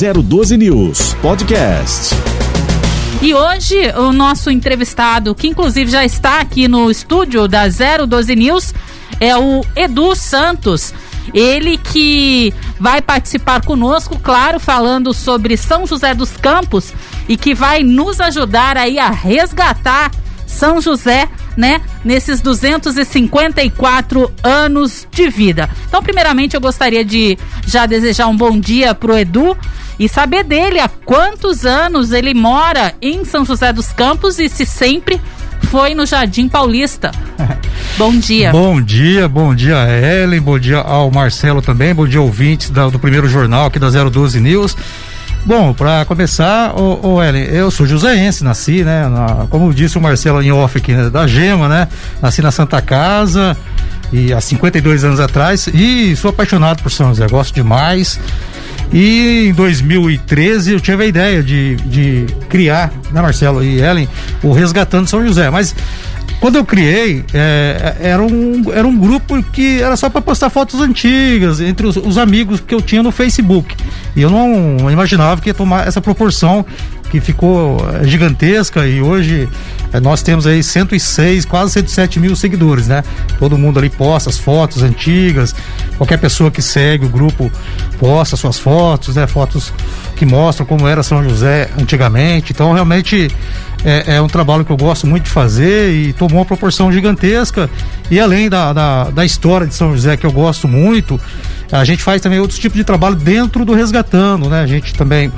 012 News Podcast. E hoje o nosso entrevistado, que inclusive já está aqui no estúdio da 012 News, é o Edu Santos. Ele que vai participar conosco, claro, falando sobre São José dos Campos e que vai nos ajudar aí a resgatar São José, né, nesses 254 anos de vida. Então, primeiramente, eu gostaria de já desejar um bom dia pro Edu e saber dele há quantos anos ele mora em São José dos Campos e se sempre foi no Jardim Paulista. bom dia. Bom dia, bom dia Ellen, bom dia ao Marcelo também, bom dia ouvintes da, do primeiro jornal aqui da 012 News. Bom, para começar, ô, ô Ellen, eu sou joseense, nasci, né? Na, como disse o Marcelo em off aqui, né, da Gema, né? Nasci na Santa Casa e há 52 anos atrás e sou apaixonado por São José, gosto demais. E em 2013 eu tive a ideia de, de criar, né, Marcelo e Ellen, o Resgatando São José. Mas quando eu criei, é, era, um, era um grupo que era só para postar fotos antigas entre os, os, amigos que eu tinha no Facebook. E eu não imaginava que ia tomar essa proporção que ficou é, gigantesca e hoje é, nós temos aí 106, quase 107 mil seguidores, né? Todo mundo ali posta as fotos antigas, qualquer pessoa que segue o grupo posta suas fotos, né? Fotos que mostram como era São José antigamente. Então, realmente é, é, um trabalho que eu gosto muito de fazer e tomou uma proporção gigantesca. E além da, da, da, história de São José, que eu gosto muito, a gente faz também outros tipos de trabalho dentro do Resgatando, né? A gente também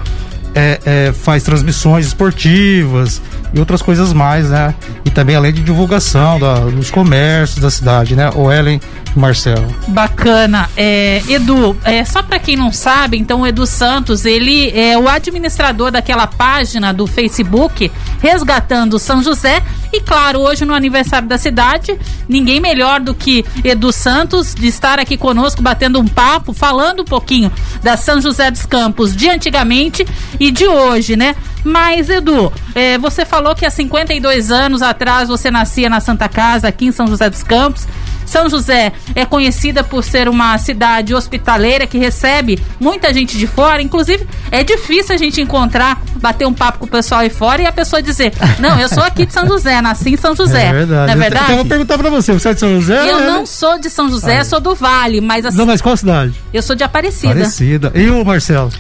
é, é, faz transmissões esportivas e outras coisas mais, né? E também além de divulgação da, dos comércios da cidade, né? O Ellen Marcelo. Bacana. É, Edu, é, só para quem não sabe, então o Edu Santos, ele é o administrador daquela página do Facebook Resgatando São José. E claro, hoje no aniversário da cidade, ninguém melhor do que Edu Santos de estar aqui conosco batendo um papo, falando um pouquinho da São José dos Campos de antigamente e de hoje, né? Mas, Edu, é, você falou que há 52 anos atrás você nascia na Santa Casa, aqui em São José dos Campos. São José é conhecida por ser uma cidade hospitaleira que recebe muita gente de fora. Inclusive, é difícil a gente encontrar, bater um papo com o pessoal aí fora e a pessoa dizer: Não, eu sou aqui de São José, nasci em São José. É verdade. Não é verdade? Então, eu vou perguntar pra você: você é de São José? Eu é... não sou de São José, ah. sou do Vale, mas assim. Não, mas qual cidade? Eu sou de Aparecida. Aparecida. E o Marcelo?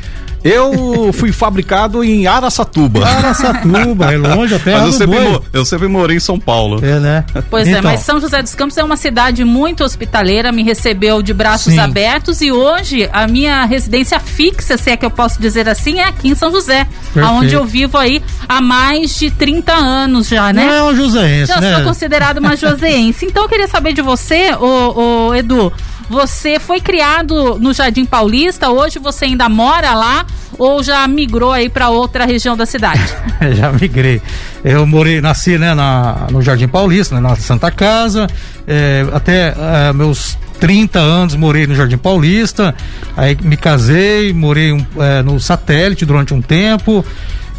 Eu fui fabricado em Araçatuba. Araçatuba, é longe até. Mas eu sempre, eu sempre morei em São Paulo. É, né? Pois então. é, mas São José dos Campos é uma cidade muito hospitaleira, me recebeu de braços Sim. abertos e hoje a minha residência fixa, se é que eu posso dizer assim, é aqui em São José, aonde eu vivo aí há mais de 30 anos já, né? Não é um joseense, Já né? sou considerado uma joseense. então eu queria saber de você, ô, ô Edu, você foi criado no Jardim Paulista, hoje você ainda mora lá ou já migrou aí para outra região da cidade? já migrei. Eu morei, nasci né, na, no Jardim Paulista, né, na Santa Casa, é, até é, meus 30 anos morei no Jardim Paulista, aí me casei, morei um, é, no satélite durante um tempo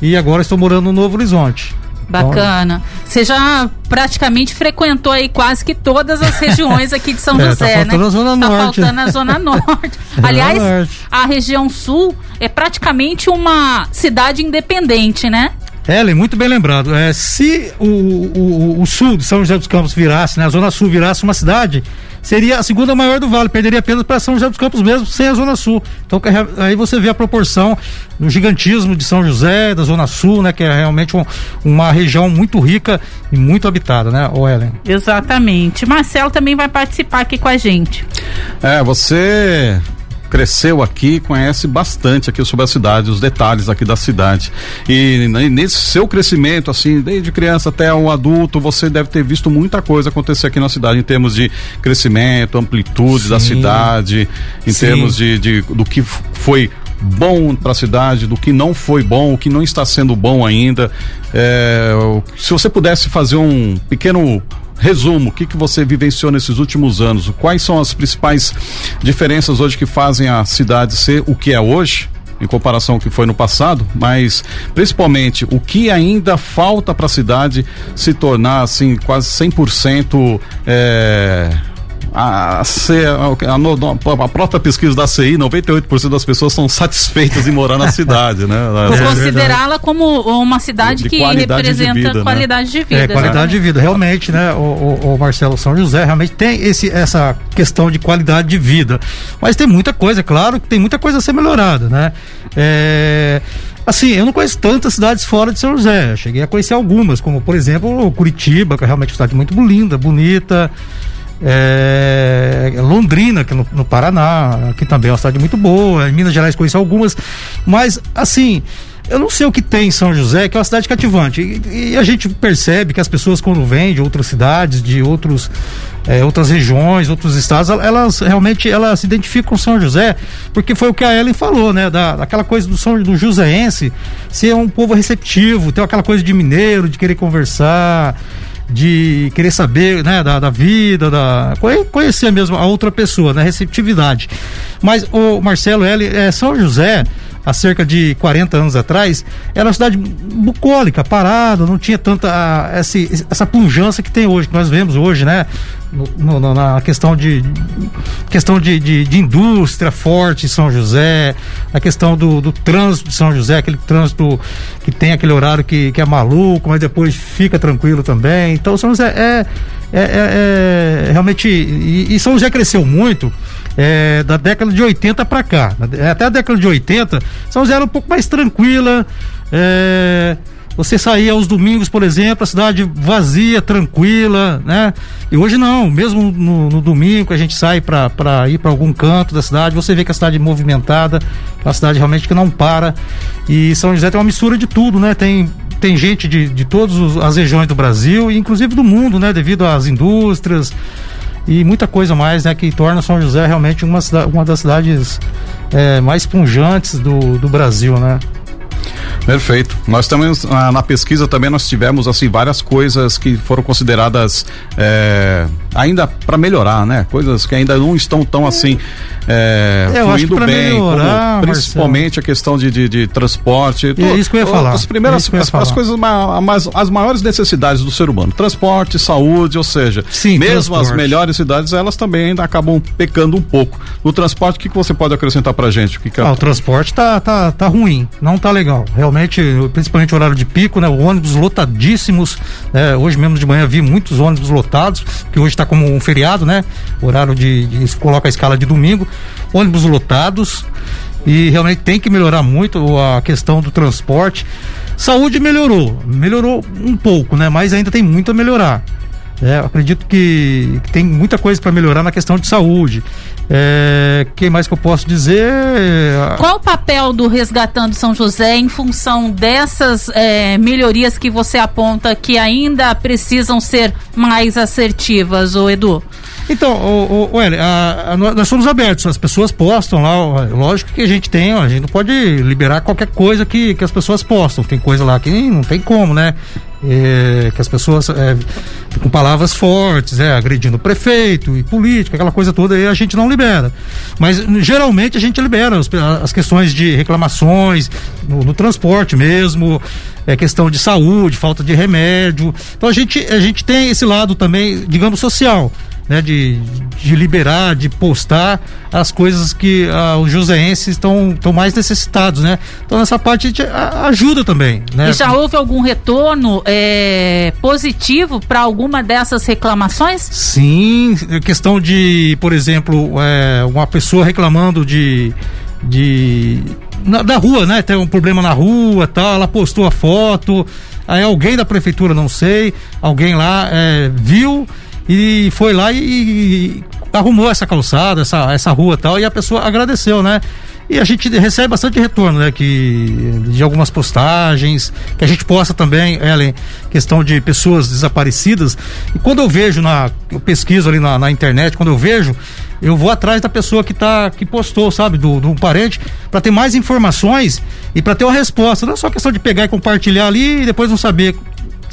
e agora estou morando no Novo Horizonte. Bacana. Você já praticamente frequentou aí quase que todas as regiões aqui de São é, José, tá faltando né? A zona tá norte. faltando a Zona Norte. Aliás, a região sul é praticamente uma cidade independente, né? Ellen, muito bem lembrado. É, se o, o, o, sul de São José dos Campos virasse, né, a Zona Sul virasse uma cidade, seria a segunda maior do Vale, perderia apenas para São José dos Campos mesmo, sem a Zona Sul. Então aí você vê a proporção do gigantismo de São José, da Zona Sul, né, que é realmente um, uma região muito rica e muito habitada, né, o Ellen? Exatamente. Marcelo também vai participar aqui com a gente. É, você cresceu aqui, conhece bastante aqui sobre a cidade, os detalhes aqui da cidade. E nesse seu crescimento, assim, desde criança até um adulto, você deve ter visto muita coisa acontecer aqui na cidade em termos de crescimento, amplitude Sim. da cidade, em Sim. termos de, de do que foi bom para a cidade, do que não foi bom, o que não está sendo bom ainda. É, se você pudesse fazer um pequeno resumo, o que, que você vivenciou nesses últimos anos? Quais são as principais diferenças hoje que fazem a cidade ser o que é hoje? Em comparação ao que foi no passado, mas principalmente o que ainda falta para a cidade se tornar assim quase 100% é, a, a, a, a, própria pesquisa da CI, 98% das pessoas são satisfeitas em morar na cidade, né? Vou é considerá-la como uma cidade de que representa de vida, né? qualidade né? de vida. É, qualidade né? de vida, realmente, né? O, o, o, Marcelo São José realmente tem esse, essa questão de qualidade de vida. Mas tem muita coisa, é claro que tem muita coisa a ser melhorada, né? É, Assim, eu não conheço tantas cidades fora de São José. Eu cheguei a conhecer algumas, como por exemplo Curitiba, que é realmente uma cidade muito linda, bonita. É, Londrina, aqui no, no, Paraná, que também é uma cidade muito boa. Em Minas Gerais conheço algumas. Mas, assim, eu não sei o que tem em São José, que é uma cidade cativante. E, e a gente percebe que as pessoas, quando vêm de outras cidades, de outros, é, outras regiões, outros estados, elas realmente elas se identificam com São José, porque foi o que a Ellen falou, né? Da, daquela coisa do São do Joséense ser um povo receptivo, ter aquela coisa de mineiro, de querer conversar de querer saber né, da, da vida, da conhecer mesmo a outra pessoa, né, receptividade. Mas o Marcelo L é São José há cerca de 40 anos atrás, era uma cidade bucólica, parada, não tinha tanta essa, essa pujança que tem hoje, que nós vemos hoje, né? No, no, na questão de questão de, de, de, indústria forte em São José, a questão do, do trânsito de São José, aquele trânsito que tem aquele horário que, que é maluco, mas depois fica tranquilo também. Então São José é, é, é, é realmente. E, e São José cresceu muito é, da década de 80 para cá. Até a década de 80, São José era um pouco mais tranquila. É, você saía aos domingos, por exemplo, a cidade vazia, tranquila, né? E hoje não, mesmo no, no domingo que a gente sai para ir para algum canto da cidade, você vê que a cidade é movimentada, uma cidade realmente que não para. E São José tem uma mistura de tudo, né? Tem tem gente de, de todas as regiões do Brasil e inclusive do mundo, né? Devido às indústrias, e muita coisa mais, né, que torna São José realmente uma, uma das cidades é, mais punjantes do, do Brasil, né? Perfeito. Nós também na, pesquisa também nós tivemos assim várias coisas que foram consideradas é, ainda para melhorar, né? Coisas que ainda não estão tão assim é, é fluindo bem, melhorar, como, principalmente Marcelo. a questão de, de, de transporte. É isso que eu ia falar. As primeiras, é as, as, coisas mais, as maiores necessidades do ser humano, transporte, saúde, ou seja, Sim, mesmo transporte. as melhores cidades elas também ainda acabam pecando um pouco. No transporte, o que, que você pode acrescentar para gente? O, que que é... ah, o transporte tá, tá, tá ruim, não tá legal. Realmente, principalmente horário de pico, né? Ônibus lotadíssimos. Né? Hoje mesmo de manhã vi muitos ônibus lotados, que hoje está como um feriado, né? Horário de, de coloca a escala de domingo, ônibus lotados e realmente tem que melhorar muito a questão do transporte. Saúde melhorou, melhorou um pouco, né? Mas ainda tem muito a melhorar. É, acredito que, que, tem muita coisa para melhorar na questão de saúde. É, quem mais que eu posso dizer? Qual o papel do Resgatando São José em função dessas é, melhorias que você aponta que ainda precisam ser mais assertivas, Edu? Então, o, o, a, a, nós somos abertos, as pessoas postam lá, lógico que a gente tem, a gente não pode liberar qualquer coisa que, que as pessoas postam, tem coisa lá que não tem como, né? É, que as pessoas é, com palavras fortes, é, agredindo o prefeito e política, aquela coisa toda aí a gente não libera. Mas geralmente a gente libera as, as questões de reclamações no, no, transporte mesmo, é, questão de saúde, falta de remédio. Então a gente, a gente tem esse lado também, digamos, social né, de, de liberar, de postar as coisas que ah, os joseenses estão mais necessitados, né? Então nessa parte a gente ajuda também, né? E já houve algum retorno é, positivo para alguma dessas reclamações? Sim, questão de, por exemplo, é, uma pessoa reclamando de de na, da rua, né? Tem um problema na rua, tal. Ela postou a foto. Aí alguém da prefeitura, não sei, alguém lá é, viu e foi lá e, e arrumou essa calçada, essa, essa rua tal, e a pessoa agradeceu, né? E a gente recebe bastante retorno, né? Que, de algumas postagens, que a gente posta também, Ellen, questão de pessoas desaparecidas. E quando eu vejo na. Eu pesquiso ali na, na internet, quando eu vejo, eu vou atrás da pessoa que tá, que postou, sabe, do, do parente, para ter mais informações e para ter uma resposta. Não é só questão de pegar e compartilhar ali e depois não saber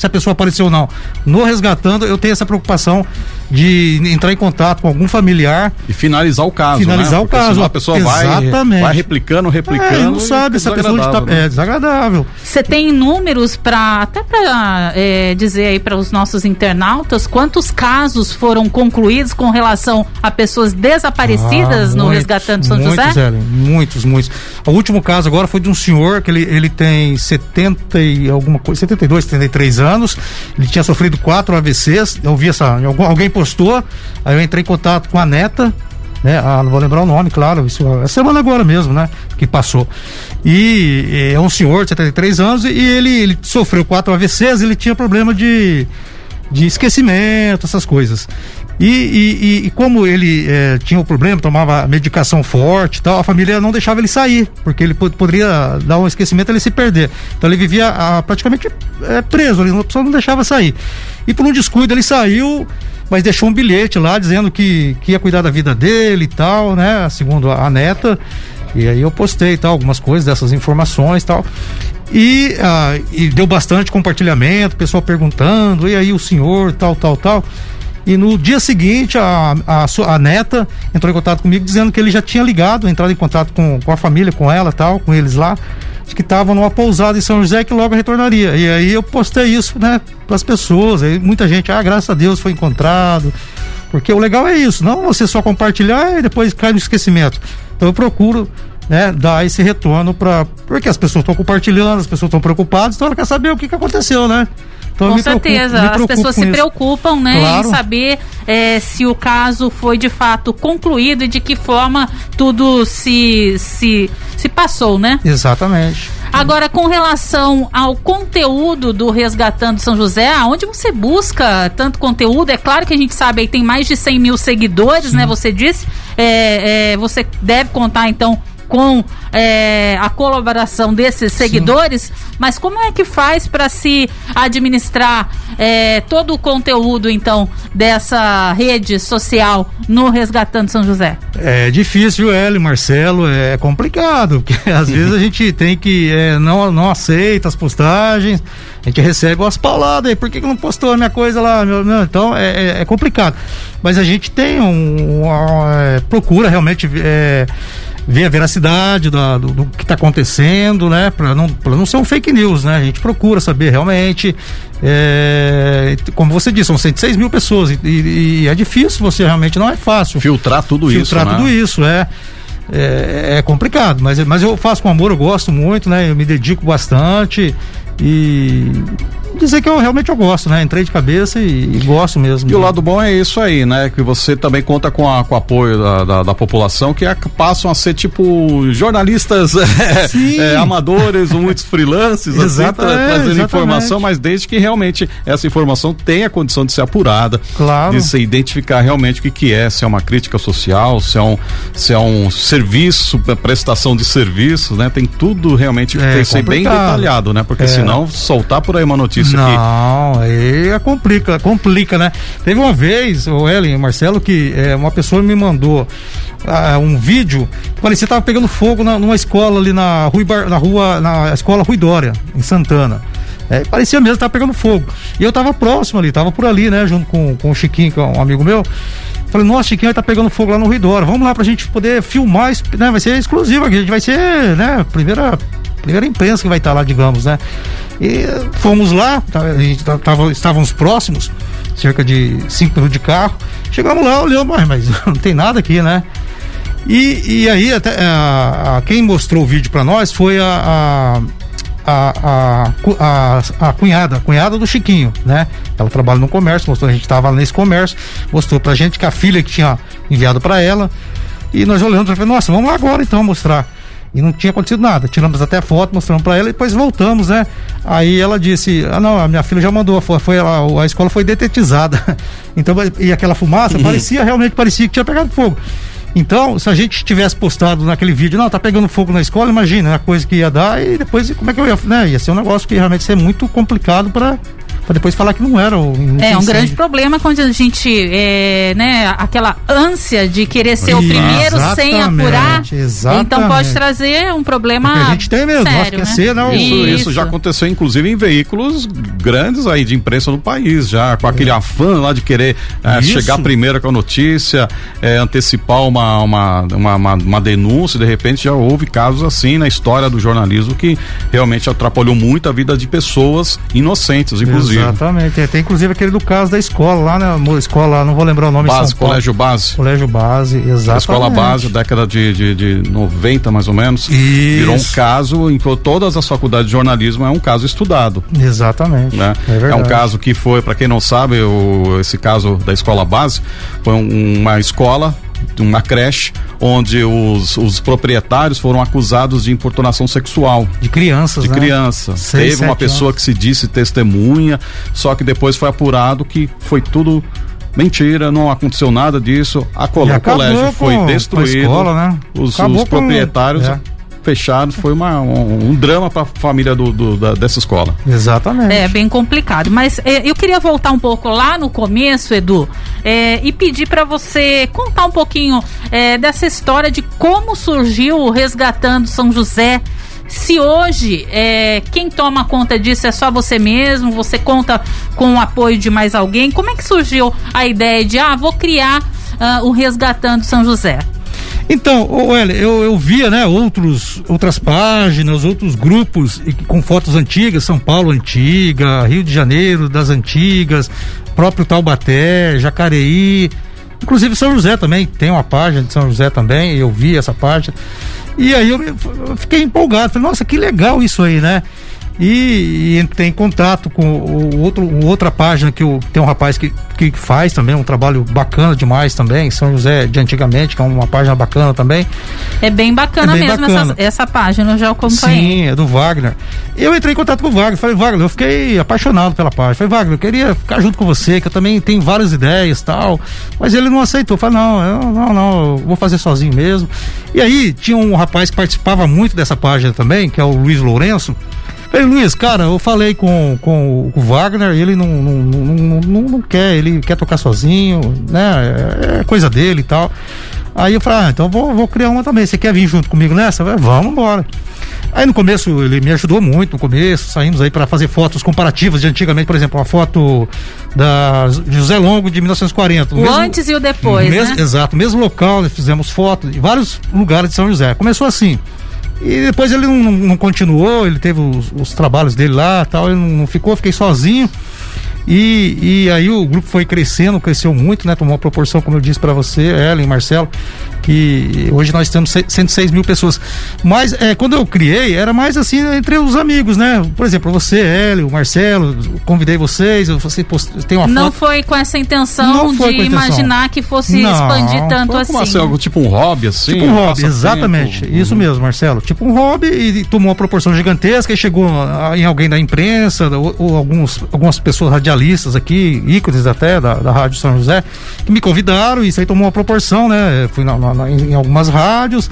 se a pessoa apareceu ou não. No resgatando, eu tenho essa preocupação de entrar em contato com algum familiar. E finalizar o caso. Finalizar né? o caso. a pessoa vai, vai replicando, replicando. É, não sabe essa pessoa tá, né? é desagradável. Você tem números para até para é, dizer aí para os nossos internautas quantos casos foram concluídos com relação a pessoas desaparecidas ah, no muitos, Resgatando São muitos, José? Hélio, muitos, muitos. O último caso agora foi de um senhor que ele, ele tem 70 e alguma coisa, 72, 73 anos. Ele tinha sofrido quatro AVCs. Eu vi essa, alguém postou, aí eu entrei em contato com a neta, né? Ah, não vou lembrar o nome, claro, isso é semana agora mesmo, né? Que passou. E é um senhor de 73 anos e ele, ele sofreu quatro AVCs, ele tinha problema de, de esquecimento, essas coisas. E, e, e, como ele é, tinha o um problema, tomava medicação forte e tal, a família não deixava ele sair, porque ele poderia dar um esquecimento e ele se perder. Então ele vivia a, praticamente é, preso, a pessoa não deixava sair. E por um descuido ele saiu, mas deixou um bilhete lá dizendo que, que ia cuidar da vida dele e tal, né? Segundo a, a neta. E aí eu postei tal, algumas coisas dessas informações tal. E, ah, e deu bastante compartilhamento, pessoal perguntando, e aí o senhor, tal, tal, tal. E no dia seguinte, a, a, a, neta entrou em contato comigo dizendo que ele já tinha ligado, entrado em contato com, com a família, com ela tal, com eles lá, que estavam numa pousada em São José que logo retornaria. E aí eu postei isso, né, para as pessoas. Aí muita gente, ah, graças a Deus foi encontrado. Porque o legal é isso, não você só compartilhar e depois cai no esquecimento. Então eu procuro né, dar esse retorno para porque as pessoas estão compartilhando, as pessoas estão preocupadas, então ela quer saber o que, que aconteceu, né? Então, com certeza, preocupo, as pessoas se preocupam, né, claro. em saber é, se o caso foi de fato concluído e de que forma tudo se se, se passou, né? Exatamente. Agora, com relação ao conteúdo do Resgatando São José, aonde você busca tanto conteúdo? É claro que a gente sabe aí tem mais de 100 mil seguidores, né, Sim. né? Você disse. É, é, você deve contar, então, com é, a colaboração desses seguidores, Sim. mas como é que faz para se administrar é, todo o conteúdo, então, dessa rede social no Resgatando São José? É difícil, Hélio, Marcelo, é complicado, porque às vezes a gente tem que, é, não, não aceita as postagens, a gente recebe umas pauladas aí, por que, que não postou a minha coisa lá? Meu, meu? Então é, é, é, complicado. Mas a gente tem um. Uma, é, procura realmente é, ver a veracidade do, do, do que está acontecendo, né? Para não, não ser um fake news, né? A gente procura saber realmente. É, como você disse, são 106 mil pessoas e, e, e, é difícil, você realmente não é fácil. Filtrar tudo filtrar isso. Filtrar tudo né? isso, é. É, é, complicado, mas, mas eu faço com amor, eu gosto muito, né? Eu me dedico bastante e dizer que eu realmente eu gosto, né? Entrei de cabeça e, e gosto mesmo. E o lado bom é isso aí, né? Que você também conta com, a, com o apoio da, da, da população, que a, passam a ser tipo jornalistas é, é, amadores, muitos freelancers, assim, tra trazendo exatamente. informação, mas desde que realmente essa informação tenha condição de ser apurada, claro. de se identificar realmente o que, que é, se é uma crítica social, se é um, se é um serviço, prestação de serviços, né? Tem tudo realmente que é, ser bem detalhado, né? Porque é. Senão soltar por aí uma notícia Não, aqui. aí é complica, complica, né? Teve uma vez, o Ellen, Marcelo, que é, uma pessoa me mandou uh, um vídeo que parecia que tava pegando fogo na, numa escola ali na rua, na rua, na escola Rui Dória, em Santana. É, parecia mesmo que tava pegando fogo. E eu tava próximo ali, tava por ali, né? Junto com, com o Chiquinho, que é um amigo meu. Falei, nossa, Chiquinho tá pegando fogo lá no Ridora. Vamos lá pra gente poder filmar, né? Vai ser exclusivo aqui. A gente vai ser, né? Primeira, primeira imprensa que vai estar tá lá, digamos, né? E fomos lá, tá, a gente tava, estávamos próximos, cerca de cinco minutos de carro. Chegamos lá, olhamos, mas, mas não tem nada aqui, né? E, e aí, até, a, a, quem mostrou o vídeo para nós foi a, a, a, a, cunhada, a cunhada do Chiquinho, né? Ela trabalha no comércio, mostrou, a gente estava nesse comércio, mostrou pra gente que a filha que tinha enviado para ela. E nós olhamos e falamos, nossa, vamos lá agora então mostrar. E não tinha acontecido nada. Tiramos até foto, mostramos para ela e depois voltamos, né? Aí ela disse: Ah, não, a minha filha já mandou, foi, foi a, a escola foi detetizada. então, e aquela fumaça uhum. parecia, realmente parecia que tinha pegado fogo. Então, se a gente tivesse postado naquele vídeo, não, tá pegando fogo na escola, imagina a coisa que ia dar e depois como é que eu ia, né? Ia ser um negócio que realmente ia ser muito complicado para para depois falar que não era o. É um grande problema quando a gente, é, né, aquela ânsia de querer ser o primeiro sem apurar. Exatamente. Então pode trazer um problema. Porque a gente tem mesmo, sério, né? ser, não. Isso, isso. isso já aconteceu, inclusive, em veículos grandes aí de imprensa no país, já com aquele é. afã lá de querer é, chegar primeiro com a notícia, é, antecipar uma, uma, uma, uma, uma denúncia, de repente já houve casos assim na história do jornalismo que realmente atrapalhou muito a vida de pessoas inocentes, inclusive. Exatamente. É, tem inclusive aquele do caso da escola lá, né? Escola, não vou lembrar o nome. Base, colégio base. Colégio base, exatamente. A escola base, década de, de, de 90 mais ou menos. Isso. Virou um caso em que todas as faculdades de jornalismo é um caso estudado. Exatamente. Né? É, é, um caso que foi, para quem não sabe, o, esse caso da escola base foi um, uma escola uma creche onde os, os proprietários foram acusados de importunação sexual. De crianças, De né? criança. Seis, Teve uma pessoa anos. que se disse testemunha, só que depois foi apurado que foi tudo mentira, não aconteceu nada disso. A o colégio foi destruído. Escola, né? Os, os proprietários com... é fechado, foi uma, um, um drama para a família do, do da, dessa escola. Exatamente. É bem complicado. Mas é, eu queria voltar um pouco lá no começo, Edu, é, e pedir para você contar um pouquinho é, dessa história de como surgiu o Resgatando São José. Se hoje é, quem toma conta disso é só você mesmo, você conta com o apoio de mais alguém, como é que surgiu a ideia de, ah, vou criar uh, o Resgatando São José? Então, olha, eu, eu via, né, outros, outras páginas, outros grupos com fotos antigas, São Paulo antiga, Rio de Janeiro das antigas, próprio Taubaté, Jacareí, inclusive São José também, tem uma página de São José também, eu vi essa página. E aí eu, eu fiquei empolgado, falei, nossa, que legal isso aí, né? E, e entrei em contato com o outro, outra página que tem um rapaz que, que faz também um trabalho bacana demais também, São José de antigamente, que é uma página bacana também. É bem bacana é bem mesmo bacana. Essa, essa, página, eu já acompanhei. Sim, é do Wagner. Eu entrei em contato com o Wagner, falei, Wagner, eu fiquei apaixonado pela página. Falei, Wagner, eu queria ficar junto com você, que eu também tenho várias ideias tal. Mas ele não aceitou. Falei, não, eu, não, não, eu vou fazer sozinho mesmo. E aí tinha um rapaz que participava muito dessa página também, que é o Luiz Lourenço. Ei, Luiz, cara, eu falei com, com o Wagner, ele não, não, não, não, não quer, ele quer tocar sozinho, né? É, é coisa dele e tal. Aí eu falei, ah, então vou, vou criar uma também. Você quer vir junto comigo nessa? Vamos embora. Aí no começo ele me ajudou muito, no começo, saímos aí para fazer fotos comparativas de antigamente, por exemplo, uma foto da José Longo de 1940. O mesmo, antes e o depois, mesmo, né? Exato, mesmo local, fizemos fotos em vários lugares de São José. Começou assim. E depois ele não, não continuou, ele teve os, os, trabalhos dele lá tal, ele não, ficou, fiquei sozinho. E, e aí o grupo foi crescendo, cresceu muito, né? Tomou uma proporção, como eu disse para você, Ellen, Marcelo, que hoje nós temos 106 mil pessoas. Mas é, quando eu criei, era mais assim entre os amigos, né? Por exemplo, você, Ellen, o Marcelo, convidei vocês, você tem uma Não foi com essa intenção de intenção. imaginar que fosse não, expandir tanto assim. Assim, algo tipo um hobby, assim? Tipo um hobby, exatamente. Tempo. Isso uhum. mesmo, Marcelo. Tipo um hobby e tomou uma proporção gigantesca e chegou em alguém da imprensa, ou, ou alguns, algumas pessoas radialistas aqui, ícones até da, da Rádio São José, que me convidaram e isso aí tomou uma proporção, né? Fui na, na, em algumas rádios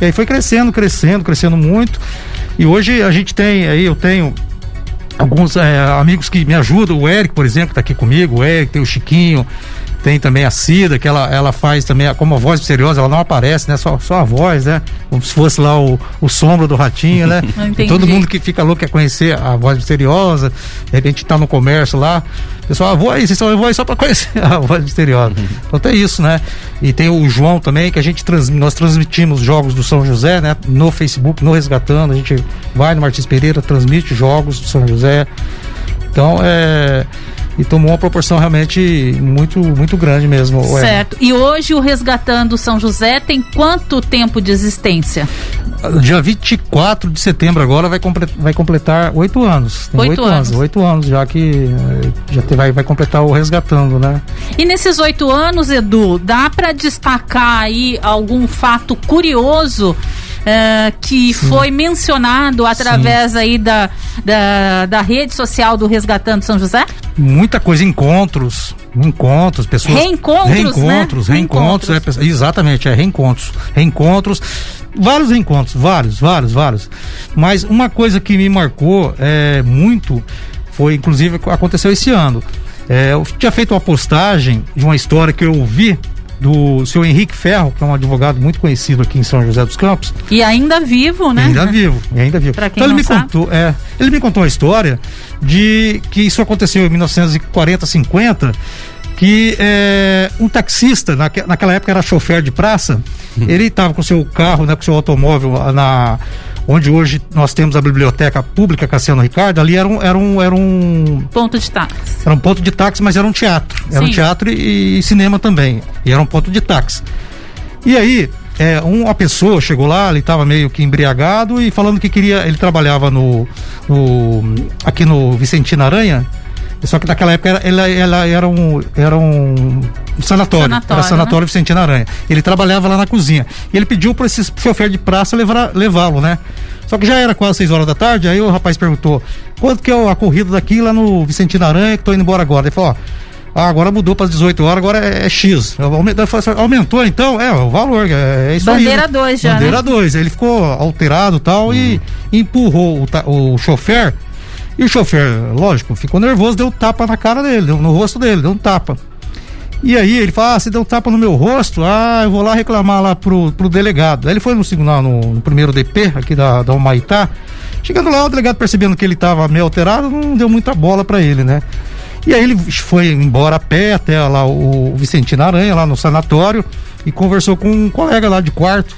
e aí foi crescendo, crescendo, crescendo muito. E hoje a gente tem aí, eu tenho alguns é, amigos que me ajudam, o Eric, por exemplo, está aqui comigo, o Eric, tem o Chiquinho, tem também a Cida, que ela, ela faz também, como a voz misteriosa, ela não aparece, né? Só, só a voz, né? Como se fosse lá o, o sombra do ratinho, né? todo mundo que fica louco quer conhecer a voz misteriosa, de repente tá no comércio lá. Pessoal, ah, vou aí, vocês vão aí só para conhecer a voz misteriosa. Uhum. Então tem isso, né? E tem o João também, que a gente trans, nós transmitimos jogos do São José, né? No Facebook, no Resgatando, a gente vai no Martins Pereira, transmite jogos do São José. Então é e tomou uma proporção realmente muito muito grande mesmo. Certo. E hoje o Resgatando São José tem quanto tempo de existência? Dia 24 de setembro agora vai, completar, vai completar oito anos. oito anos. Oito anos já que eh, já te, vai, vai completar o Resgatando, né? E nesses oito anos, Edu, dá para destacar aí algum fato curioso uh, que Sim. foi mencionado através Sim. aí da, da, da, rede social do Resgatando São José? Muita coisa, encontros, encontros, pessoas. Reencontros, reencontros, né? reencontros, reencontros. É, exatamente, é reencontros, reencontros, vários reencontros, vários, vários, vários. Mas uma coisa que me marcou é muito Foi, inclusive, aconteceu esse ano. É, eu tinha feito uma postagem de uma história que eu ouvi do seu Henrique Ferro, que é um advogado muito conhecido aqui em São José dos Campos. E ainda vivo, né? Ainda vivo, ainda vivo. Pra quem então ele me sabe. contou, é, ele me contou uma história de que isso aconteceu em 1940, 50, que é, um taxista, naque- naquela época era chofer de praça, ele estava com seu carro, né, com seu automóvel na onde hoje nós temos a biblioteca pública Cassiano Ricardo, ali era um, era um, era um Ponto de táxi. era um ponto de táxi, mas era um teatro. Era um Sim. teatro e, e cinema também. E era um ponto de táxi. E aí, é, uma pessoa chegou lá, ele estava meio que embriagado e falando que queria. Ele trabalhava no. no- aqui no Vicentino Aranha. Só que naquela época ela, ela, ela era um. Era um sanatório. Sanatório, era sanatório Vicentino Aranha. Ele trabalhava lá na cozinha. E ele pediu para esse chofer de praça levar- levá-lo, né? Só que já era quase 6 horas da tarde, aí o rapaz perguntou: quanto que é a corrida daqui lá no Vicentino Aranha que tô indo embora agora? Ele falou: ó. ah, agora mudou para as 18 horas, agora é, é X. Aume- daí eu falei assim, Aumentou então? É, o valor, é, é isso Bandeira aí. né? dois já, Bandeira né? 2. Aí ele ficou alterado e tal e empurrou o, o chofer. E o chofer, lógico, ficou nervoso, deu um tapa na cara dele, no rosto dele, deu um tapa. E aí ele fala, ah, você deu um tapa no meu rosto, ah, eu vou lá reclamar lá pro, pro delegado. Aí ele foi no, no, no primeiro DP aqui da, da Humaitá. Chegando lá, o delegado percebendo que ele tava meio alterado, não deu muita bola pra ele, né? E aí ele foi embora a pé até lá o Vicentino Aranha, lá no sanatório, e conversou com um colega lá de quarto,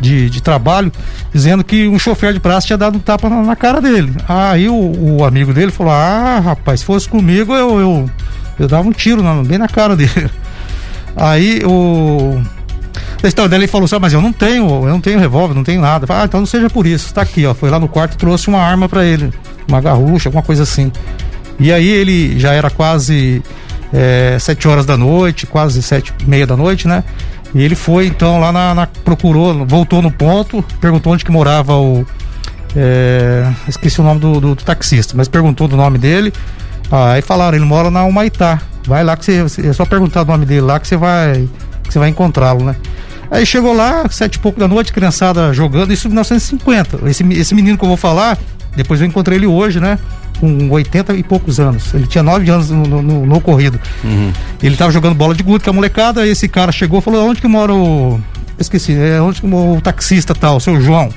de, de trabalho, dizendo que um chofer de praça tinha dado um tapa na, na cara dele. Aí o, o amigo dele falou: Ah, rapaz, se fosse comigo, eu, eu, eu dava um tiro na- bem na cara dele. Aí o. Então, ele falou assim: ah, mas eu não tenho, eu não tenho revólver, não tenho nada. Falei, ah, então não seja por isso, tá aqui, ó. Foi lá no quarto trouxe uma arma pra ele, uma garrucha, alguma coisa assim. E aí ele já era quase é, sete horas da noite, quase sete e meia da noite, né? E ele foi então lá na, na- procurou, voltou no ponto, perguntou onde que morava o é, esqueci o nome do, do- do taxista, mas perguntou do nome dele. Aí falaram, ele mora na Humaitá. Vai lá que você, você- é só perguntar o nome dele lá que você vai que você vai encontrá-lo, né? Aí chegou lá, sete e pouco da noite, criançada jogando, isso em 1950. Esse, esse menino que eu vou falar, depois eu encontrei ele hoje, né? Com 80 e poucos anos. Ele tinha 9 anos no, no- no- ocorrido. Ele tava jogando bola de gude com a molecada, esse cara chegou e falou: onde que mora o. Esqueci, é onde que mora o taxista tal, o seu João.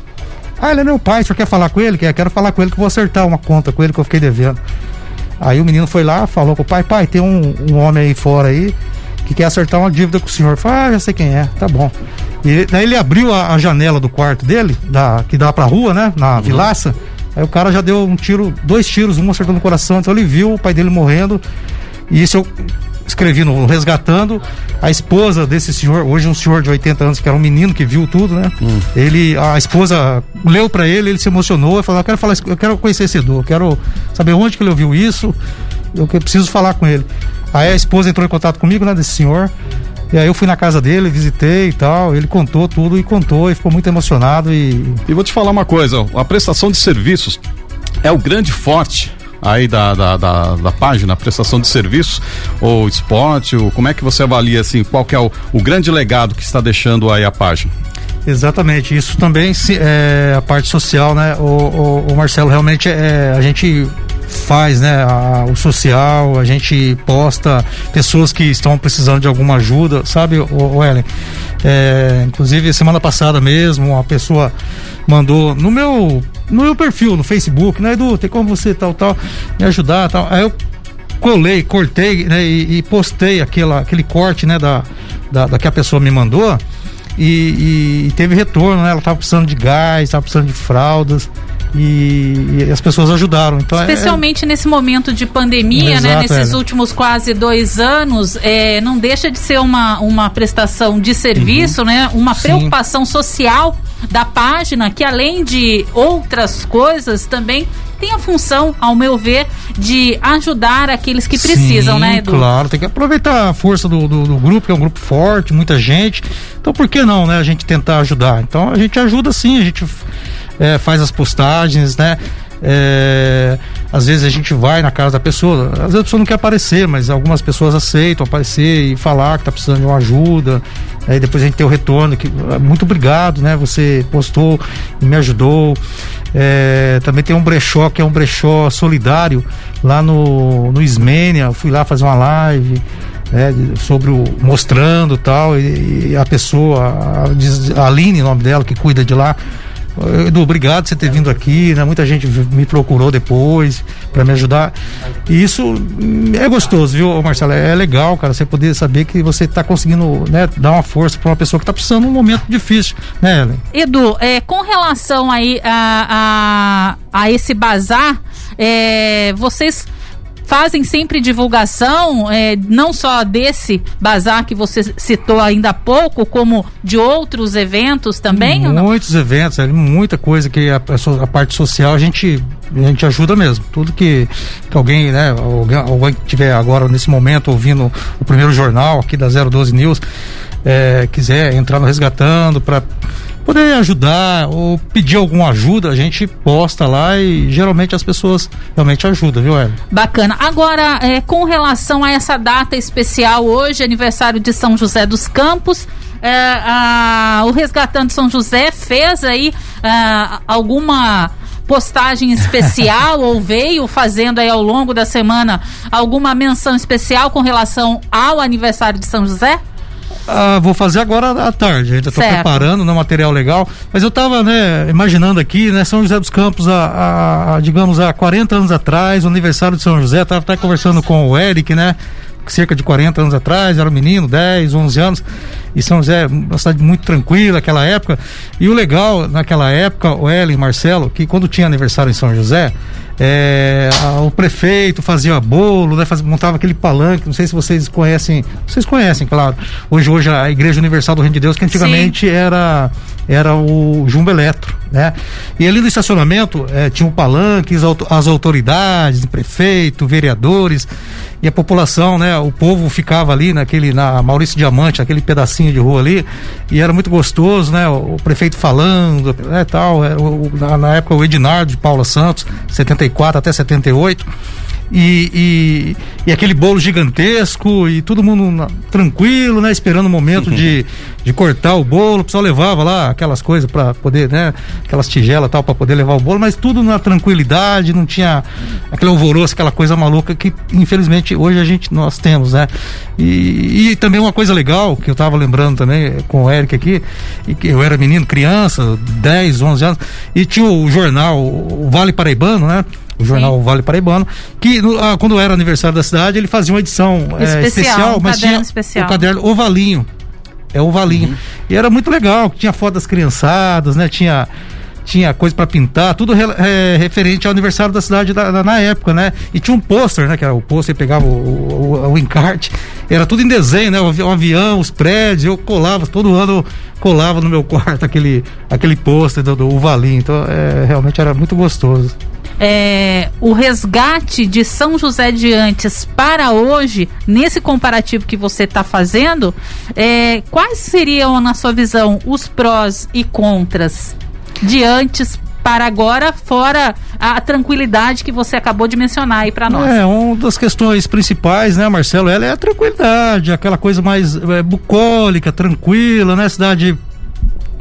Ah, ele é meu pai, o senhor quer falar com ele? Quer, quero falar com ele que vou acertar uma conta com ele que eu fiquei devendo. Aí o menino foi lá, falou com o pai, pai, tem um, um homem aí fora aí que quer acertar uma dívida com o senhor. Falei, ah, já sei quem é, tá bom. E daí ele abriu a, a janela do quarto dele, da, que dá pra rua, né? Na vilaça. Aí o cara já deu um tiro, dois tiros, um acertou no coração, então ele viu o pai dele morrendo. E isso eu escrevi no Resgatando. A esposa desse senhor, hoje um senhor de 80 anos, que era um menino que viu tudo, né? Ele, a esposa leu pra ele, ele se emocionou e falou: Eu quero falar, eu quero conhecer esse eu quero saber onde que ele ouviu isso, eu preciso falar com ele. Aí a esposa entrou em contato comigo, né, desse senhor. E aí eu fui na casa dele, visitei e tal. Ele contou tudo e contou e ficou muito emocionado e E vou te falar uma coisa, a prestação de serviços é o grande forte aí da, da, da, da página, a prestação de serviços, ou esporte, ou como é que você avalia assim, qual que é o, o grande legado que está deixando aí a página? Exatamente, isso também se- é a parte social, né? O, o- o Marcelo realmente é, a gente faz, né? a- o social, a gente posta pessoas que estão precisando de alguma ajuda, sabe, o, Ellen? É, inclusive semana passada mesmo, uma pessoa mandou no meu no meu perfil no Facebook, né, Edu, tem como você tal tal me ajudar, tal. Aí eu colei, cortei, né, e, e postei aquela, aquele corte, né, da, da, da que a pessoa me mandou e, e teve retorno, né? Ela tava precisando de gás, tava precisando de fraldas e, e as pessoas ajudaram. Então, é- Especialmente nesse momento de pandemia, né? Exato, Nesses Ellen. últimos quase dois anos, é, não deixa de ser uma, uma prestação de serviço, né? Uma Uhum. Sim. preocupação social da página, que além de outras coisas, também tem a função, ao meu ver, de ajudar aqueles que precisam, Sim, né, Edu? Claro, tem que aproveitar a força do, do, do grupo, que é um grupo forte, muita gente. Então, por que não, né? A gente tentar ajudar. Então, a gente ajuda sim, a gente é, faz as postagens, né? É, às vezes a gente vai na casa da pessoa, às vezes a pessoa não quer aparecer, mas algumas pessoas aceitam aparecer e falar que tá precisando de uma ajuda. Aí depois a gente tem o retorno, que ah, muito obrigado, né? Você postou e me ajudou. É, também tem um brechó que é um brechó solidário lá no, no Ismênia. Fui lá fazer uma live. É, sobre o mostrando tal e, e a pessoa a, a Aline, nome dela, que cuida de lá, Edu, obrigado por você ter vindo aqui, né? Muita gente me procurou depois para me ajudar. E isso é gostoso, viu, Marcelo? É legal, cara, você poder saber que você está conseguindo né, dar uma força para uma pessoa que está precisando num momento difícil, né, Ellen? Edu, é, com relação aí a, a, a esse bazar, é, vocês fazem sempre divulgação, é, não só desse bazar que você citou ainda há pouco, como de outros eventos também? Muitos eventos, é, muita coisa que a, a, parte social a gente, a gente ajuda mesmo. Tudo que, que alguém, né, alguém, alguém que tiver agora nesse momento ouvindo o primeiro jornal aqui da 012 News, é, quiser entrar no Resgatando para poder ajudar ou pedir alguma ajuda, a gente posta lá e geralmente as pessoas realmente ajudam, viu, Hélio? Bacana. Agora, é, com relação a essa data especial hoje, aniversário de São José dos Campos, é, a, o Resgatando São José fez aí a, alguma postagem especial ou veio fazendo aí ao longo da semana alguma menção especial com relação ao aniversário de São José? Ah, vou fazer agora à tarde, ainda estou preparando, né, material legal. Mas eu estava, né, imaginando aqui, né, São José dos Campos, há, há, digamos, há 40 anos atrás, o aniversário de São José, estava até conversando com o Eric, né, cerca de 40 anos atrás, era um menino, 10, 11 anos, e São José, uma cidade muito tranquila naquela época. E o legal naquela época, o Ellen Marcelo, que quando tinha aniversário em São José, é, a, o prefeito fazia bolo, né, faz, montava aquele palanque, não sei se vocês conhecem, vocês conhecem, claro. Hoje, hoje a Igreja Universal do Reino de Deus, que antigamente era era o Jumbo Eletro, né? E ali no estacionamento é, tinha um palanque, as autoridades, prefeito, vereadores e a população, né? O povo ficava ali naquele, na Maurício Diamante, aquele pedacinho de rua ali, e era muito gostoso, né? O, prefeito falando, né, tal, era o, na, na época o Ednardo de Paula Santos, 74 até 78 e, e, e, aquele bolo gigantesco e todo mundo na, tranquilo, né? Esperando o momento de, de cortar o bolo. O pessoal levava lá aquelas coisas para poder, né? Aquelas tigelas tal para poder levar o bolo, mas tudo na tranquilidade, não tinha aquele alvoroço, aquela coisa maluca que infelizmente hoje a gente nós temos, né? E, e também uma coisa legal que eu tava lembrando também com o Eric aqui, e que eu era menino, criança, 10, 11 anos, e tinha o jornal, o Vale Paraibano, né? O jornal Sim. Vale Paraibano, que ah, quando era aniversário da cidade, ele fazia uma edição especial, é, especial um mas tinha especial. o caderno ovalinho. É ovalinho. Uhum. E era muito legal, tinha foto das criançadas, né? Tinha tinha coisa para pintar, tudo é, referente ao aniversário da cidade da, da, na época, né? E tinha um pôster, né? Que era o pôster, pegava o, o, o, encarte, era tudo em desenho, né? O, o, avião, os prédios, eu colava, todo ano colava no meu quarto aquele, aquele pôster do, do Valim, então é, realmente era muito gostoso é, o resgate de São José de Antes para hoje, nesse comparativo que você está fazendo, é, quais seriam, na sua visão, os prós e contras de antes para agora, fora a tranquilidade que você acabou de mencionar aí para nós. É, uma das questões principais, né, Marcelo, ela é a tranquilidade, aquela coisa mais é, bucólica, tranquila, né, cidade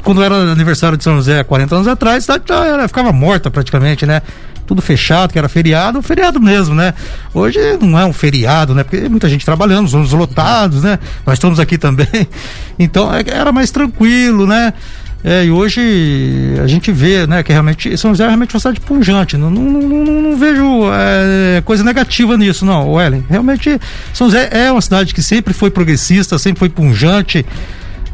quando era aniversário de São José, 40 anos atrás, a cidade já ficava morta praticamente, né? Tudo fechado, que era feriado, feriado mesmo, né? Hoje não é um feriado, né? Porque muita gente trabalhando, os lotados, né? Nós estamos aqui também. Então é, era mais tranquilo, né? É, e hoje a gente vê, né, que realmente São José é realmente uma cidade pujante. Não, não, não, não vejo é, coisa negativa nisso, não, Ellen. Realmente São José é uma cidade que sempre foi progressista, sempre foi pujante.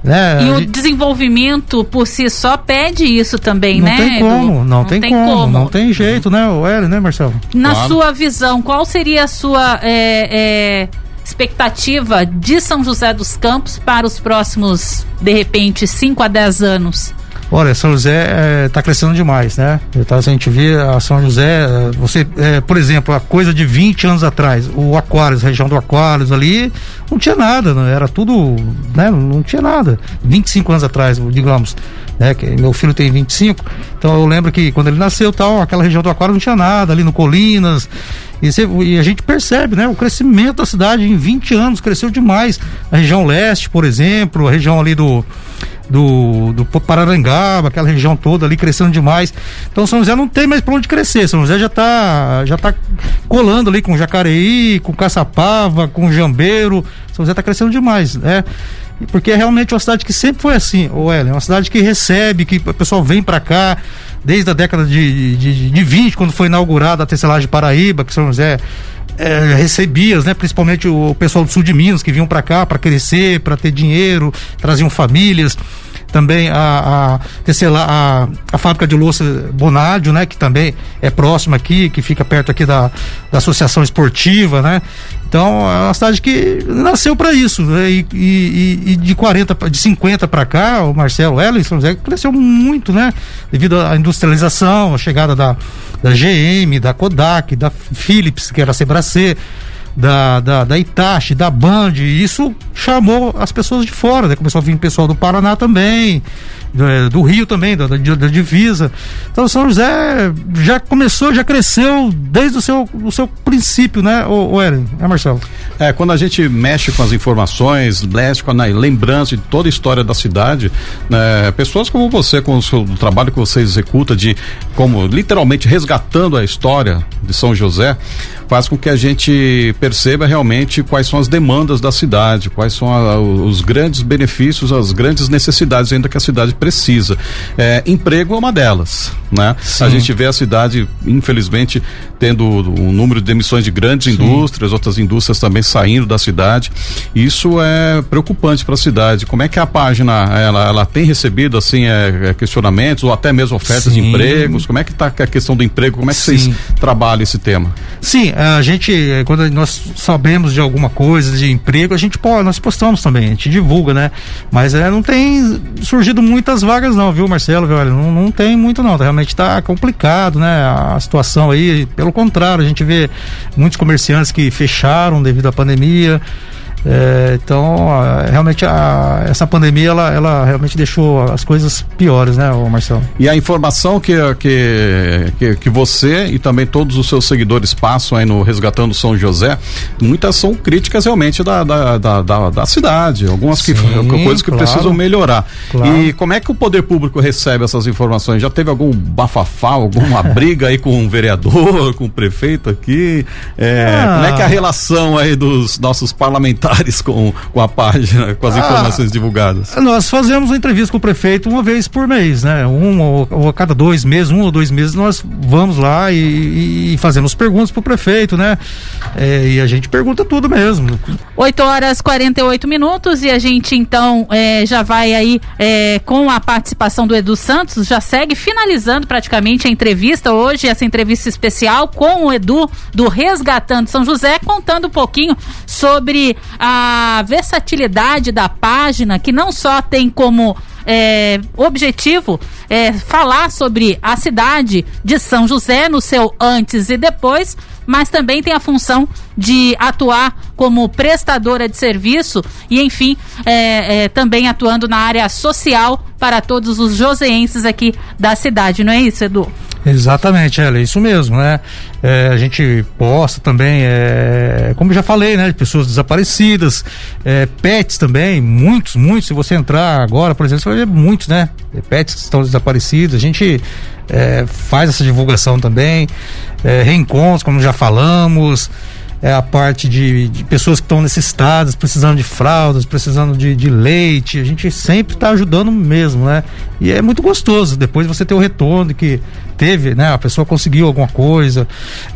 Né? E o desenvolvimento por si só pede isso também, não né? Tem como, não, não tem, tem como, como, não tem jeito, né, o Hélio, né, Marcelo? Na claro. sua visão, qual seria a sua é, é, expectativa de São José dos Campos para os próximos, de repente, 5 a 10 anos? Olha, São José está eh, é, crescendo demais, né? Então, a gente vê a São José, eh, você, é, por exemplo, a coisa de 20 anos atrás, o Aquários, região do Aquários ali, não tinha nada, né? era tudo, né? Não tinha nada. 25 anos atrás, digamos, né? Que meu filho tem 25, então eu lembro que quando ele nasceu, tal, aquela região do Aquário não tinha nada, ali no Colinas, e, você, e, a gente percebe, né? O crescimento da cidade em 20 anos cresceu demais. A região leste, por exemplo, a região ali do do, do Pararangaba, aquela região toda ali crescendo demais. Então São José não tem mais para onde crescer. São José já está já tá colando ali com Jacareí, com Caçapava, com Jambeiro. São José está crescendo demais, né? Porque é realmente uma cidade que sempre foi assim, o é uma cidade que recebe, que o pessoal vem para cá desde a década de, de, de 20, quando foi inaugurada a tecelagem Paraíba, que São José é, recebia, né, principalmente o pessoal do sul de Minas que vinham para cá para crescer, para ter dinheiro, traziam famílias também a, a, a, a fábrica de louça Bonádio, né, que também é próxima aqui, que fica perto aqui da, da associação esportiva, né? Então, é uma cidade que nasceu para isso, né? E, e, e, de 40, de 50 para cá, o Marcelo Ellison cresceu muito, né? Devido à industrialização, a chegada da, da GM, da Kodak, da Philips, que era a Sebracê, da, da, da Itachi, da Band, e isso chamou as pessoas de fora, né? Começou a vir pessoal do Paraná também, do, Rio também, da, da, da, divisa. Então São José já começou, já cresceu desde o seu, o seu princípio, né, o, o Eren, é Marcelo? É, quando a gente mexe com as informações, mexe com a lembrança de toda a história da cidade, né, pessoas como você, com o, seu, trabalho que você executa de como literalmente resgatando a história de São José, faz com que a gente perceba realmente quais são as demandas da cidade, quais são a, os grandes benefícios, as grandes necessidades ainda que a cidade precisa. É, emprego é uma delas, né? Sim. A gente vê a cidade, infelizmente, tendo um número de demissões de grandes Sim. indústrias, outras indústrias também saindo da cidade. Isso é preocupante para a cidade. Como é que a página ela, ela tem recebido assim é, é questionamentos ou até mesmo ofertas Sim. de empregos? Como é que está a questão do emprego? Como é que vocês trabalham esse tema? Sim, a gente quando nós sabemos de alguma coisa de emprego, a gente nós postamos também, a gente divulga, né? Mas é, não tem surgido muita muitas vagas não, viu, Marcelo? Viu? Não, não tem muito não, realmente está complicado, né? A situação aí, pelo contrário, a gente vê muitos comerciantes que fecharam devido à pandemia, é, então, realmente, a, essa pandemia, ela, ela realmente deixou as coisas piores, né, Marcelo? E a informação que, que, que, que, você e também todos os seus seguidores passam aí no Resgatando São José, muitas são críticas realmente da, da, da, da, da cidade, algumas que, Sim, coisas que claro, precisam melhorar. Claro. E como é que o poder público recebe essas informações? Já teve algum bafafá, alguma briga aí com o vereador, com o prefeito aqui? É, ah. Como é que é a relação aí dos nossos parlamentares? Com, com a página, com as ah, informações divulgadas? Nós fazemos uma entrevista com o prefeito uma vez por mês, né? Um ou, ou a cada dois meses, um ou dois meses, nós vamos lá e, e fazemos perguntas para o prefeito, né? É, e a gente pergunta tudo mesmo. 8 horas 48 minutos e a gente então é, já vai aí é, com a participação do Edu Santos, já segue finalizando praticamente a entrevista hoje, essa entrevista especial com o Edu do Resgatando São José, contando um pouquinho sobre a versatilidade da página, que não só tem como é, objetivo é, falar sobre a cidade de São José no seu antes e depois, mas também tem a função de atuar como prestadora de serviço e, enfim, é, é, também atuando na área social para todos os joseenses aqui da cidade, não é isso, Edu? Exatamente, é, isso mesmo, né? É, a gente posta também, é, como já falei, né? Pessoas desaparecidas, é, pets também, muitos, muitos. Se você entrar agora, por exemplo, você vai ver muitos, né? Pets que estão desaparecidos. A gente é, faz essa divulgação também, é, reencontros, como já falamos é, a parte de, de pessoas que estão necessitadas, precisando de fraldas, precisando de, de leite. A gente sempre está ajudando mesmo, né? E é muito gostoso. Depois você ter o retorno que teve, né? A pessoa conseguiu alguma coisa.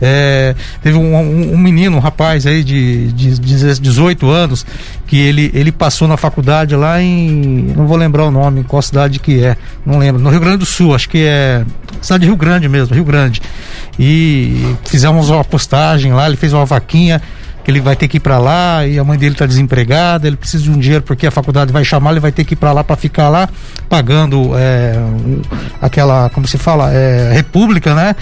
É, teve um, um, um, menino, um rapaz aí de, de, de 18 anos, que ele, ele passou na faculdade lá em. Não vou lembrar o nome, qual cidade que é. Não lembro. No Rio Grande do Sul, acho que é. Cidade de Rio Grande mesmo, Rio Grande. E fizemos uma postagem lá, ele fez uma vaquinha ele vai ter que ir para lá e a mãe dele está desempregada, ele precisa de um dinheiro porque a faculdade vai chamar, ele vai ter que ir para lá para ficar lá pagando é, aquela, como se fala, é, república, né?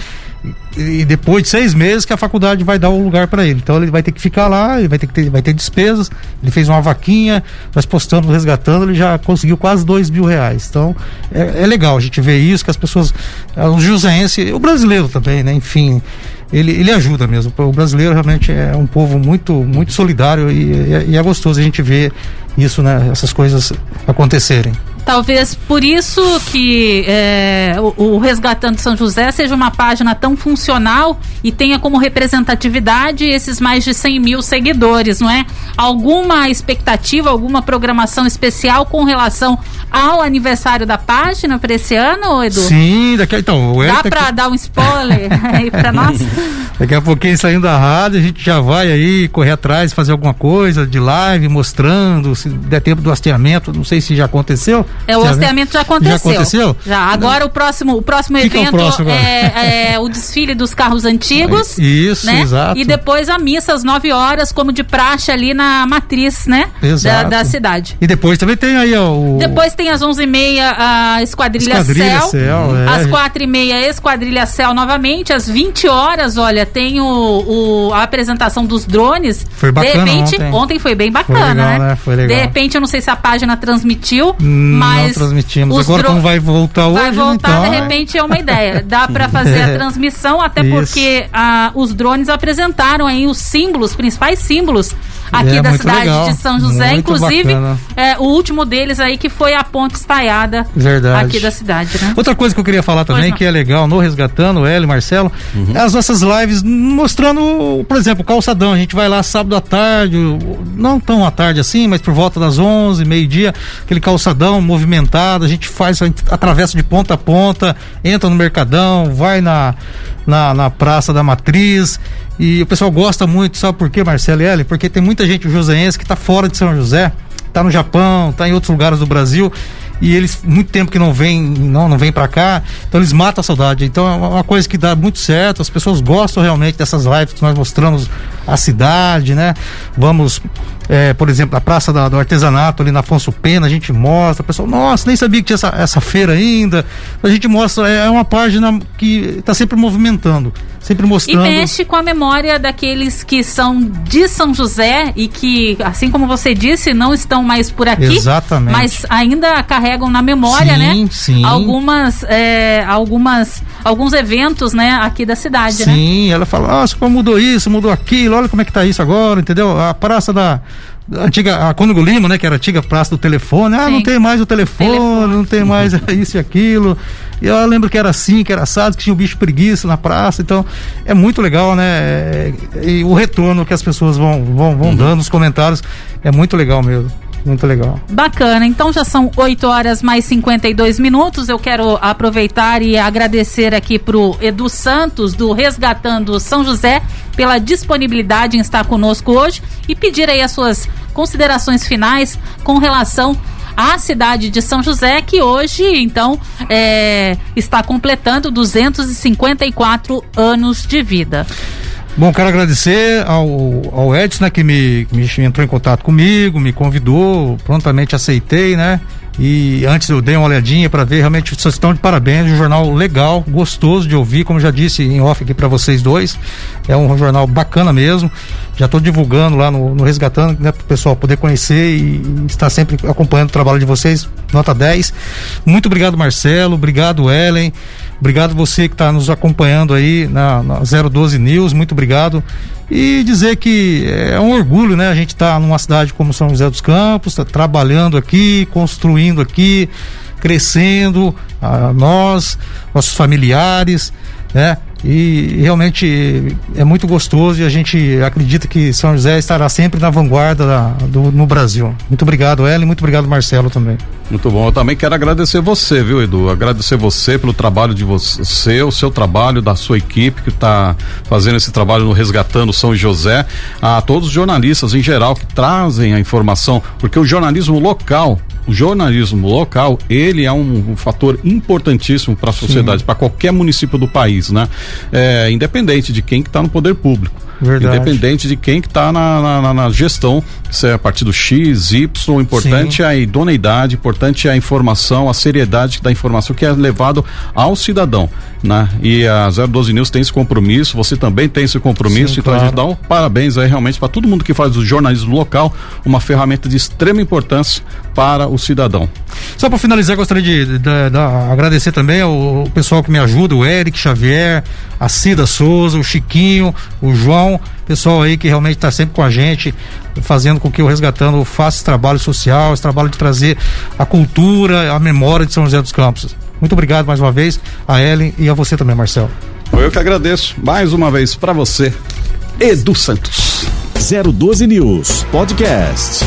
e depois de seis meses que a faculdade vai dar o lugar para ele. Então ele vai ter que ficar lá, ele vai ter que ter, vai ter despesas. Ele fez uma vaquinha, nós postamos, resgatando, ele já conseguiu quase dois mil reais. Então é, é legal a gente ver isso, que as pessoas, os joseenses, o brasileiro também, né? Enfim, ele, ele ajuda mesmo. O brasileiro realmente é um povo muito, muito solidário e, e é gostoso a gente ver isso, né, essas coisas acontecerem. Talvez por isso que é, o, o, Resgatando São José seja uma página tão funcional e tenha como representatividade esses mais de 100 mil seguidores, não é? Alguma expectativa, alguma programação especial com relação ao aniversário da página para esse ano, Edu? Sim, daqui então. Dá para que... dar um spoiler aí para nós? Daqui a pouquinho saindo da rádio, a gente já vai aí correr atrás, fazer alguma coisa de live, mostrando, se der tempo do hasteamento, não sei se já aconteceu. É, o hasteamento já aconteceu. Já aconteceu? Já. Agora o próximo, o próximo que evento que é, o, próximo é, é, o desfile dos carros antigos. Isso, né? exato. E depois a missa às 9 horas, como de praxe ali na matriz, né? Exato. Da, da cidade. E depois também tem aí ó, o. Depois tem às 11h30 a Esquadrilha, Esquadrilha Céu. Céu é. Às 4h30 Esquadrilha Céu novamente. Às 20 horas, olha, tem o, o, a apresentação dos drones. Foi bacana. De repente, ontem, ontem foi bem bacana, foi legal, né? né? Foi legal. De repente, eu não sei se a página transmitiu, mas. Não transmitimos. Agora, como vai voltar hoje? Vai voltar, então, de repente, é uma ideia. Dá para fazer a transmissão, até Isso. porque ah, os drones apresentaram aí os símbolos, principais símbolos aqui É, da cidade legal. de São José. Muito Inclusive, é, o último deles aí que foi a ponte estaiada Verdade. aqui da cidade, né? Outra coisa que eu queria falar também, que é legal no Resgatando, o Hélio e Marcelo, é as nossas lives mostrando, por exemplo, o calçadão. A gente vai lá sábado à tarde, não tão à tarde assim, mas por volta das 11, meio-dia, aquele calçadão movimentado. A gente faz, a gente atravessa de ponta a ponta, entra no Mercadão, vai na, na, na Praça da Matriz. E o pessoal gosta muito, sabe por quê, Marcelo e Hélio? Porque tem muita gente joseense que está fora de São José tá no Japão, tá em outros lugares do Brasil e eles muito tempo que não vem, não não vem para cá, então eles matam a saudade. Então é uma coisa que dá muito certo, as pessoas gostam realmente dessas lives que nós mostramos a cidade, né? Vamos, é, por exemplo, na Praça da- do Artesanato ali na Afonso Pena, a gente mostra, o pessoal, nossa, nem sabia que tinha essa, essa feira ainda. A gente mostra, é uma página que está sempre movimentando, sempre E mostrando. mexe com a memória daqueles que são de São José e que, assim como você disse, não estão mais por aqui. Exatamente. Mas ainda carregam na memória, Sim, né? sim. Algumas, é, algumas, alguns eventos, né, aqui da cidade, né? Sim, ela fala, nossa, como mudou isso, mudou aquilo, olha como é que tá isso agora, entendeu? A praça da antiga, a Cônigo Lima, né, que era a antiga praça do telefone, ah, Sim. não tem mais o telefone, Telefone. não tem mais isso e aquilo. E eu lembro que era assim, que era assado, que tinha o bicho preguiça na praça, então é muito legal, né? E o retorno que as pessoas vão, vão, vão dando, os comentários, é muito legal mesmo. Muito legal. Bacana, então já são 8 horas mais 52 minutos. Eu quero aproveitar e agradecer aqui pro Edu Santos, do Resgatando São José, pela disponibilidade em estar conosco hoje e pedir aí as suas considerações finais com relação à cidade de São José, que hoje, então, é, está completando 254 anos de vida. Bom, quero agradecer ao, ao Edson, né, que me, me entrou em contato comigo, me convidou, prontamente aceitei, né? E antes eu dei uma olhadinha para ver, realmente vocês estão de parabéns, um jornal legal, gostoso de ouvir, como já disse em off aqui para vocês dois. É um jornal bacana mesmo. Já estou divulgando lá no, no Resgatando, né, para o pessoal poder conhecer e, e estar sempre acompanhando o trabalho de vocês. Nota 10. Muito obrigado, Marcelo. Obrigado, Ellen. Obrigado você que está nos acompanhando aí na, na 012 News. Muito obrigado. E dizer que é um orgulho, né? A gente está numa cidade como São José dos Campos, tá trabalhando aqui, construindo aqui, crescendo, ah, nós, nossos familiares, né? E realmente é muito gostoso e a gente acredita que São José estará sempre na vanguarda da- do, no Brasil. Muito obrigado, Ellen, muito obrigado, Marcelo, também. Muito bom. Eu também quero agradecer você, viu, Edu? Agradecer você pelo trabalho de você, o seu trabalho, da sua equipe que está fazendo esse trabalho no Resgatando São José, a todos os jornalistas em geral que trazem a informação, porque o jornalismo local, o jornalismo local, ele é um, um fator importantíssimo para a sociedade, para qualquer município do país, né? É, independente de quem que está no poder público. Verdade. Independente de quem que está na, na, na, gestão, se é partido X, Y, importante Sim. é a idoneidade, importante é a informação, a seriedade da informação que é levado ao cidadão, né? E a 012 News tem esse compromisso, você também tem esse compromisso, Sim, então claro. a gente dá um parabéns aí realmente para todo mundo que faz o jornalismo local, uma ferramenta de extrema importância para o cidadão. Só para finalizar, gostaria de, de, de, de, agradecer também ao pessoal que me ajuda, o Eric Xavier, a Cida Souza, o Chiquinho, o João, pessoal aí que realmente está sempre com a gente, fazendo com que o Resgatando faça esse trabalho social, esse trabalho de trazer a cultura, a memória de São José dos Campos. Muito obrigado mais uma vez a Ellen e a você também, Marcelo. Eu que agradeço mais uma vez para você, Edu Santos. 012 News Podcast.